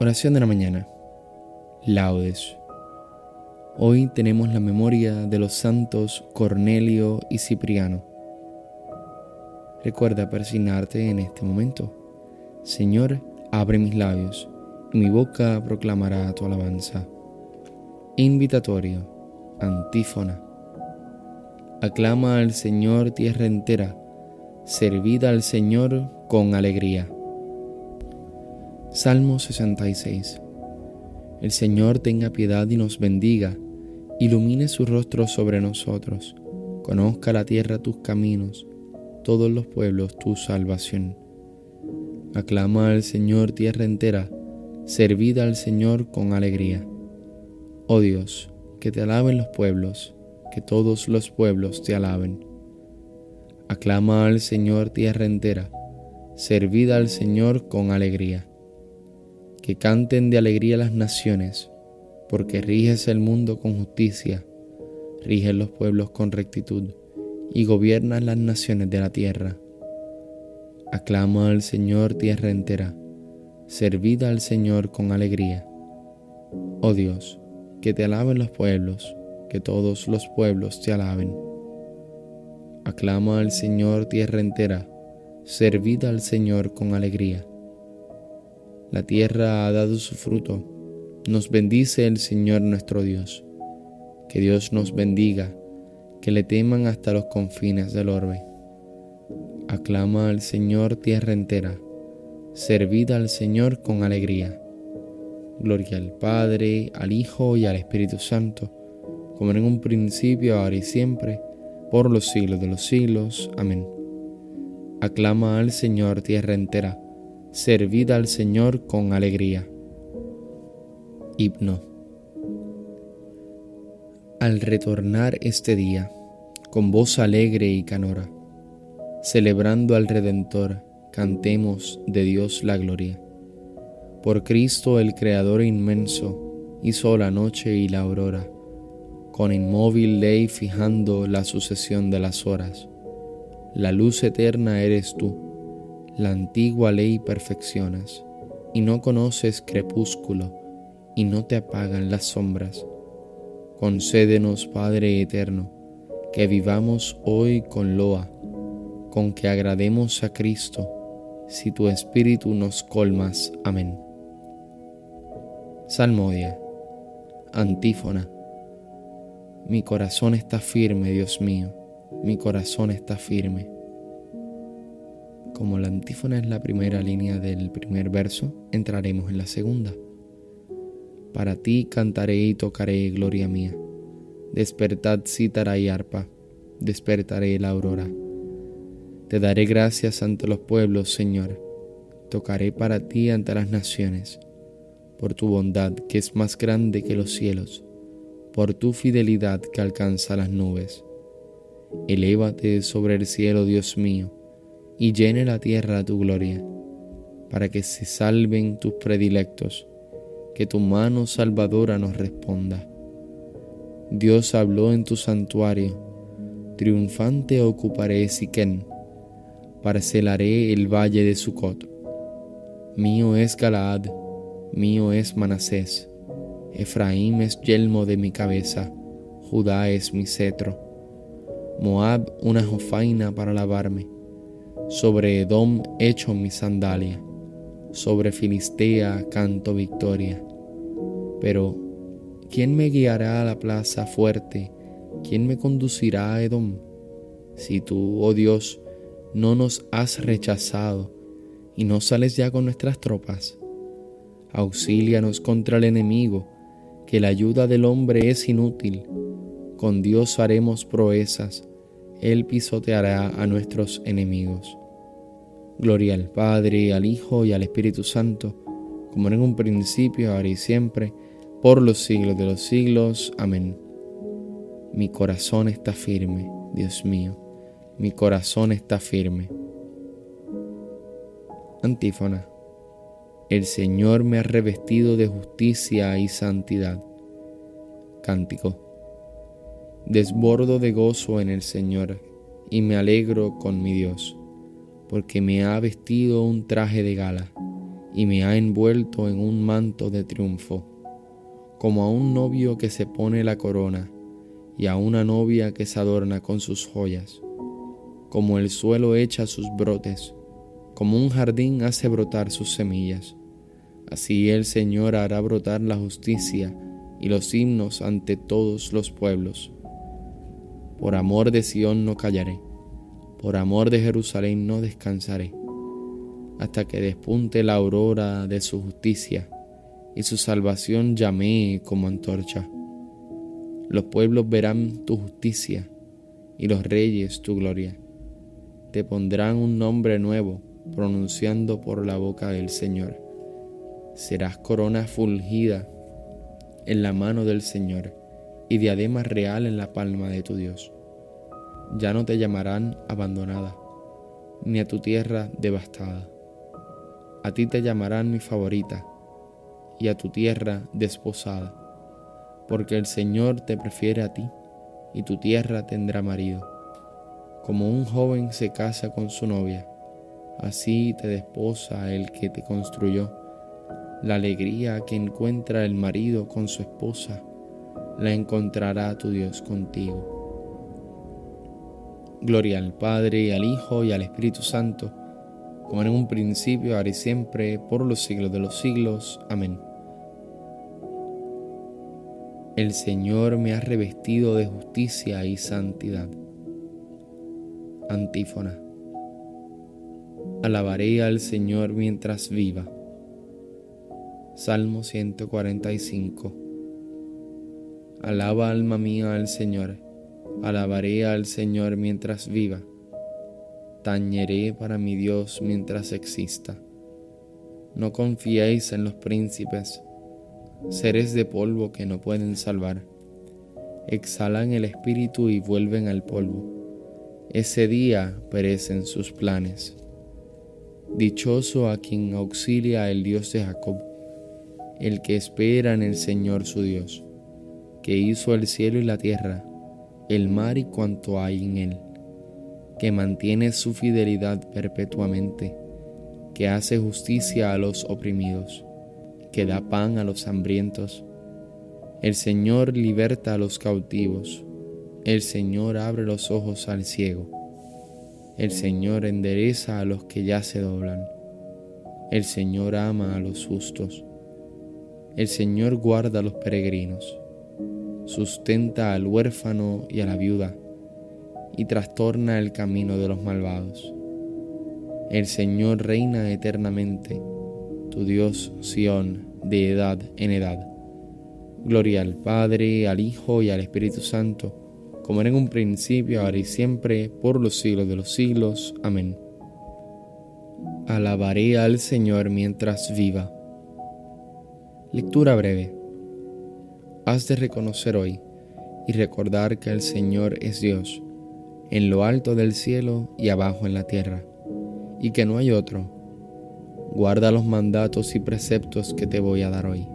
Oración de la mañana. Laudes. Hoy tenemos la memoria de los santos Cornelio y Cipriano. Recuerda persignarte en este momento. Señor, abre mis labios y mi boca proclamará tu alabanza. Invitatorio. Antífona. Aclama al Señor tierra entera, servida al Señor con alegría. Salmo 66. El Señor tenga piedad y nos bendiga, ilumine su rostro sobre nosotros, conozca la tierra tus caminos, todos los pueblos tu salvación. Aclama al Señor tierra entera, servida al Señor con alegría. Oh Dios, que te alaben los pueblos, que todos los pueblos te alaben. Aclama al Señor tierra entera, servida al Señor con alegría que canten de alegría las naciones, porque riges el mundo con justicia, riges los pueblos con rectitud y gobiernas las naciones de la tierra. Aclama al Señor tierra entera, servida al Señor con alegría. Oh Dios, que te alaben los pueblos, que todos los pueblos te alaben. Aclama al Señor tierra entera, servida al Señor con alegría. La tierra ha dado su fruto. Nos bendice el Señor nuestro Dios. Que Dios nos bendiga, que le teman hasta los confines del orbe. Aclama al Señor tierra entera. Servida al Señor con alegría. Gloria al Padre, al Hijo y al Espíritu Santo, como en un principio, ahora y siempre, por los siglos de los siglos. Amén. Aclama al Señor tierra entera servid al Señor con alegría. Himno. Al retornar este día, con voz alegre y canora, celebrando al Redentor, cantemos de Dios la gloria. Por Cristo el Creador inmenso hizo la noche y la aurora, con inmóvil ley fijando la sucesión de las horas. La luz eterna eres tú la antigua ley perfeccionas, y no conoces crepúsculo, y no te apagan las sombras. Concédenos, Padre eterno, que vivamos hoy con loa, con que agrademos a Cristo, si tu Espíritu nos colmas. Amén. Salmodia. Antífona. Mi corazón está firme, Dios mío, mi corazón está firme como la antífona es la primera línea del primer verso, entraremos en la segunda. Para ti cantaré y tocaré, gloria mía. Despertad cítara y arpa, despertaré la aurora. Te daré gracias ante los pueblos, Señor. Tocaré para ti ante las naciones, por tu bondad que es más grande que los cielos, por tu fidelidad que alcanza las nubes. Elévate sobre el cielo, Dios mío y llene la tierra tu gloria, para que se salven tus predilectos, que tu mano salvadora nos responda. Dios habló en tu santuario, triunfante ocuparé Siquén, parcelaré el valle de Sucot. Mío es Galaad, mío es Manasés, Efraín es yelmo de mi cabeza, Judá es mi cetro, Moab una jofaina para lavarme sobre Edom echo mi sandalia, sobre Filistea canto victoria. Pero, ¿quién me guiará a la plaza fuerte? ¿Quién me conducirá a Edom? Si tú, oh Dios, no nos has rechazado y no sales ya con nuestras tropas, auxílianos contra el enemigo, que la ayuda del hombre es inútil. Con Dios haremos proezas él pisoteará a nuestros enemigos. Gloria al Padre, al Hijo y al Espíritu Santo, como en un principio, ahora y siempre, por los siglos de los siglos. Amén. Mi corazón está firme, Dios mío, mi corazón está firme. Antífona. El Señor me ha revestido de justicia y santidad. Cántico Desbordo de gozo en el Señor y me alegro con mi Dios, porque me ha vestido un traje de gala y me ha envuelto en un manto de triunfo, como a un novio que se pone la corona y a una novia que se adorna con sus joyas, como el suelo echa sus brotes, como un jardín hace brotar sus semillas. Así el Señor hará brotar la justicia y los himnos ante todos los pueblos. Por amor de Sión no callaré, por amor de Jerusalén no descansaré hasta que despunte la aurora de su justicia y su salvación llamee como antorcha. Los pueblos verán tu justicia y los reyes tu gloria. Te pondrán un nombre nuevo pronunciando por la boca del Señor. Serás corona fulgida en la mano del Señor y diadema real en la palma de tu Dios. Ya no te llamarán abandonada, ni a tu tierra devastada a ti te llamarán mi favorita y a tu tierra desposada, porque el Señor te prefiere a ti y tu tierra tendrá marido. Como un joven se casa con su novia, así te desposa el que te construyó. La alegría que encuentra el marido con su esposa, la encontrará tu Dios contigo. Gloria al Padre, al Hijo y al Espíritu Santo como en un principio, ahora y siempre, por los siglos de los siglos. Amén. El Señor me ha revestido de justicia y santidad. Antífona. Alabaré al Señor mientras viva. Salmo 145. Alaba alma mía al Señor. Alabaré al Señor mientras viva tañeré para mi Dios mientras exista. No confiéis en los príncipes, seres de polvo que no pueden salvar. Exhalan el espíritu y vuelven al polvo. Ese día perecen sus planes. Dichoso a quien auxilia el Dios de Jacob, el que espera en el Señor su Dios, que hizo el cielo y la tierra, el mar y cuanto hay en él que mantiene su fidelidad perpetuamente, que hace justicia a los oprimidos, que da pan a los hambrientos. El Señor liberta a los cautivos, el Señor abre los ojos al ciego, el Señor endereza a los que ya se doblan, el Señor ama a los justos, el Señor guarda a los peregrinos, sustenta al huérfano y a la viuda y trastorna el camino de los malvados. El Señor reina eternamente, tu Dios Sión, de edad en edad. Gloria al Padre, al Hijo y al Espíritu Santo, como era en un principio, ahora y siempre, por los siglos de los siglos. Amén. Alabaré al Señor mientras viva. Lectura breve. Has de reconocer hoy y recordar que el Señor es Dios en lo alto del cielo y abajo en la tierra, y que no hay otro. Guarda los mandatos y preceptos que te voy a dar hoy.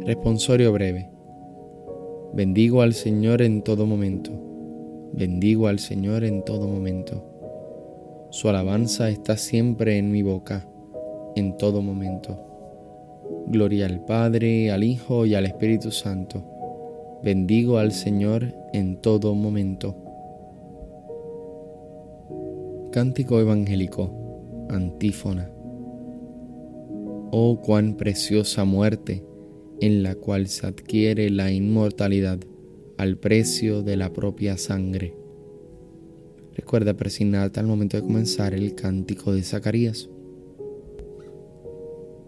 Responsorio breve. Bendigo al Señor en todo momento. Bendigo al Señor en todo momento. Su alabanza está siempre en mi boca, en todo momento. Gloria al Padre, al Hijo y al Espíritu Santo Bendigo al Señor en todo momento. Cántico evangélico, antífona. Oh, cuán preciosa muerte en la cual se adquiere la inmortalidad al precio de la propia sangre. Recuerda presignarte al momento de comenzar el cántico de Zacarías.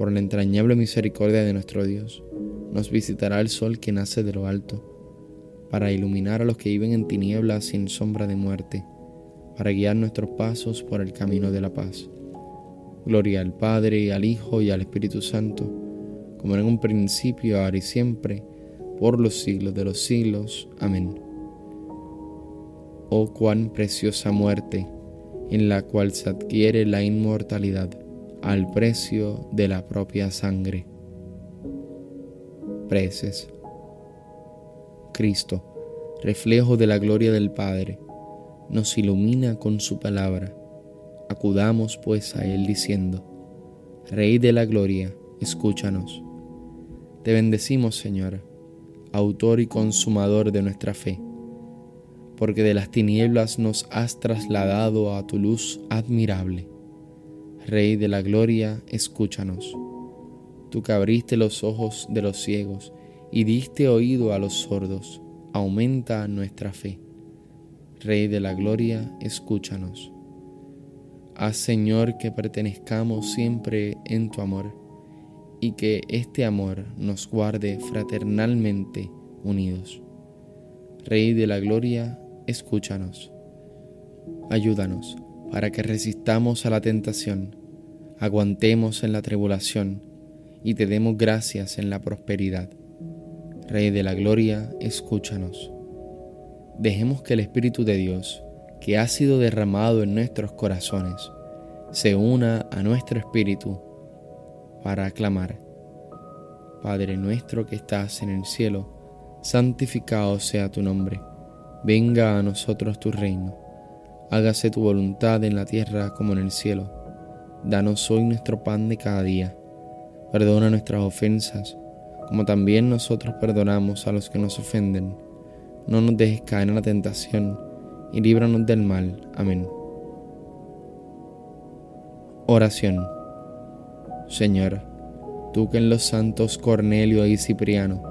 Por la entrañable misericordia de nuestro Dios, nos visitará el sol que nace de lo alto, para iluminar a los que viven en tinieblas sin sombra de muerte, para guiar nuestros pasos por el camino de la paz. Gloria al Padre, al Hijo, y al Espíritu Santo, como en un principio, ahora y siempre, por los siglos de los siglos. Amén. Oh cuán preciosa muerte, en la cual se adquiere la inmortalidad al precio de la propia sangre. Preces. Cristo, reflejo de la gloria del Padre, nos ilumina con su palabra. Acudamos pues a Él diciendo, Rey de la Gloria, escúchanos. Te bendecimos, Señor, autor y consumador de nuestra fe, porque de las tinieblas nos has trasladado a tu luz admirable. Rey de la Gloria, escúchanos. Tú que abriste los ojos de los ciegos y diste oído a los sordos, aumenta nuestra fe. Rey de la Gloria, escúchanos. Haz Señor que pertenezcamos siempre en tu amor y que este amor nos guarde fraternalmente unidos. Rey de la Gloria, escúchanos. Ayúdanos para que resistamos a la tentación, aguantemos en la tribulación y te demos gracias en la prosperidad. Rey de la Gloria, escúchanos. Dejemos que el Espíritu de Dios, que ha sido derramado en nuestros corazones, se una a nuestro espíritu para aclamar. Padre nuestro que estás en el cielo, santificado sea tu nombre. Venga a nosotros tu reino. Hágase tu voluntad en la tierra como en el cielo. Danos hoy nuestro pan de cada día. Perdona nuestras ofensas, como también nosotros perdonamos a los que nos ofenden no nos dejes caer en la tentación, y líbranos del mal. Amén. Oración. Señor, tú que en los santos Cornelio y Cipriano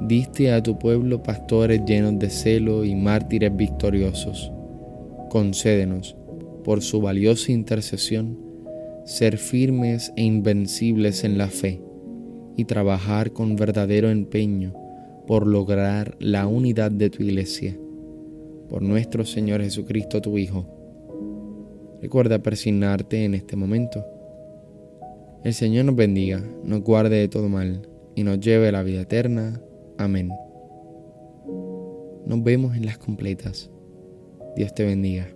diste a tu pueblo pastores llenos de celo y mártires victoriosos, concédenos, por su valiosa intercesión, ser firmes e invencibles en la fe y trabajar con verdadero empeño por lograr la unidad de tu iglesia. Por nuestro Señor Jesucristo, tu Hijo. Recuerda persignarte en este momento. El Señor nos bendiga, nos guarde de todo mal y nos lleve a la vida eterna. Amén. Nos vemos en las completas. Dios te bendiga.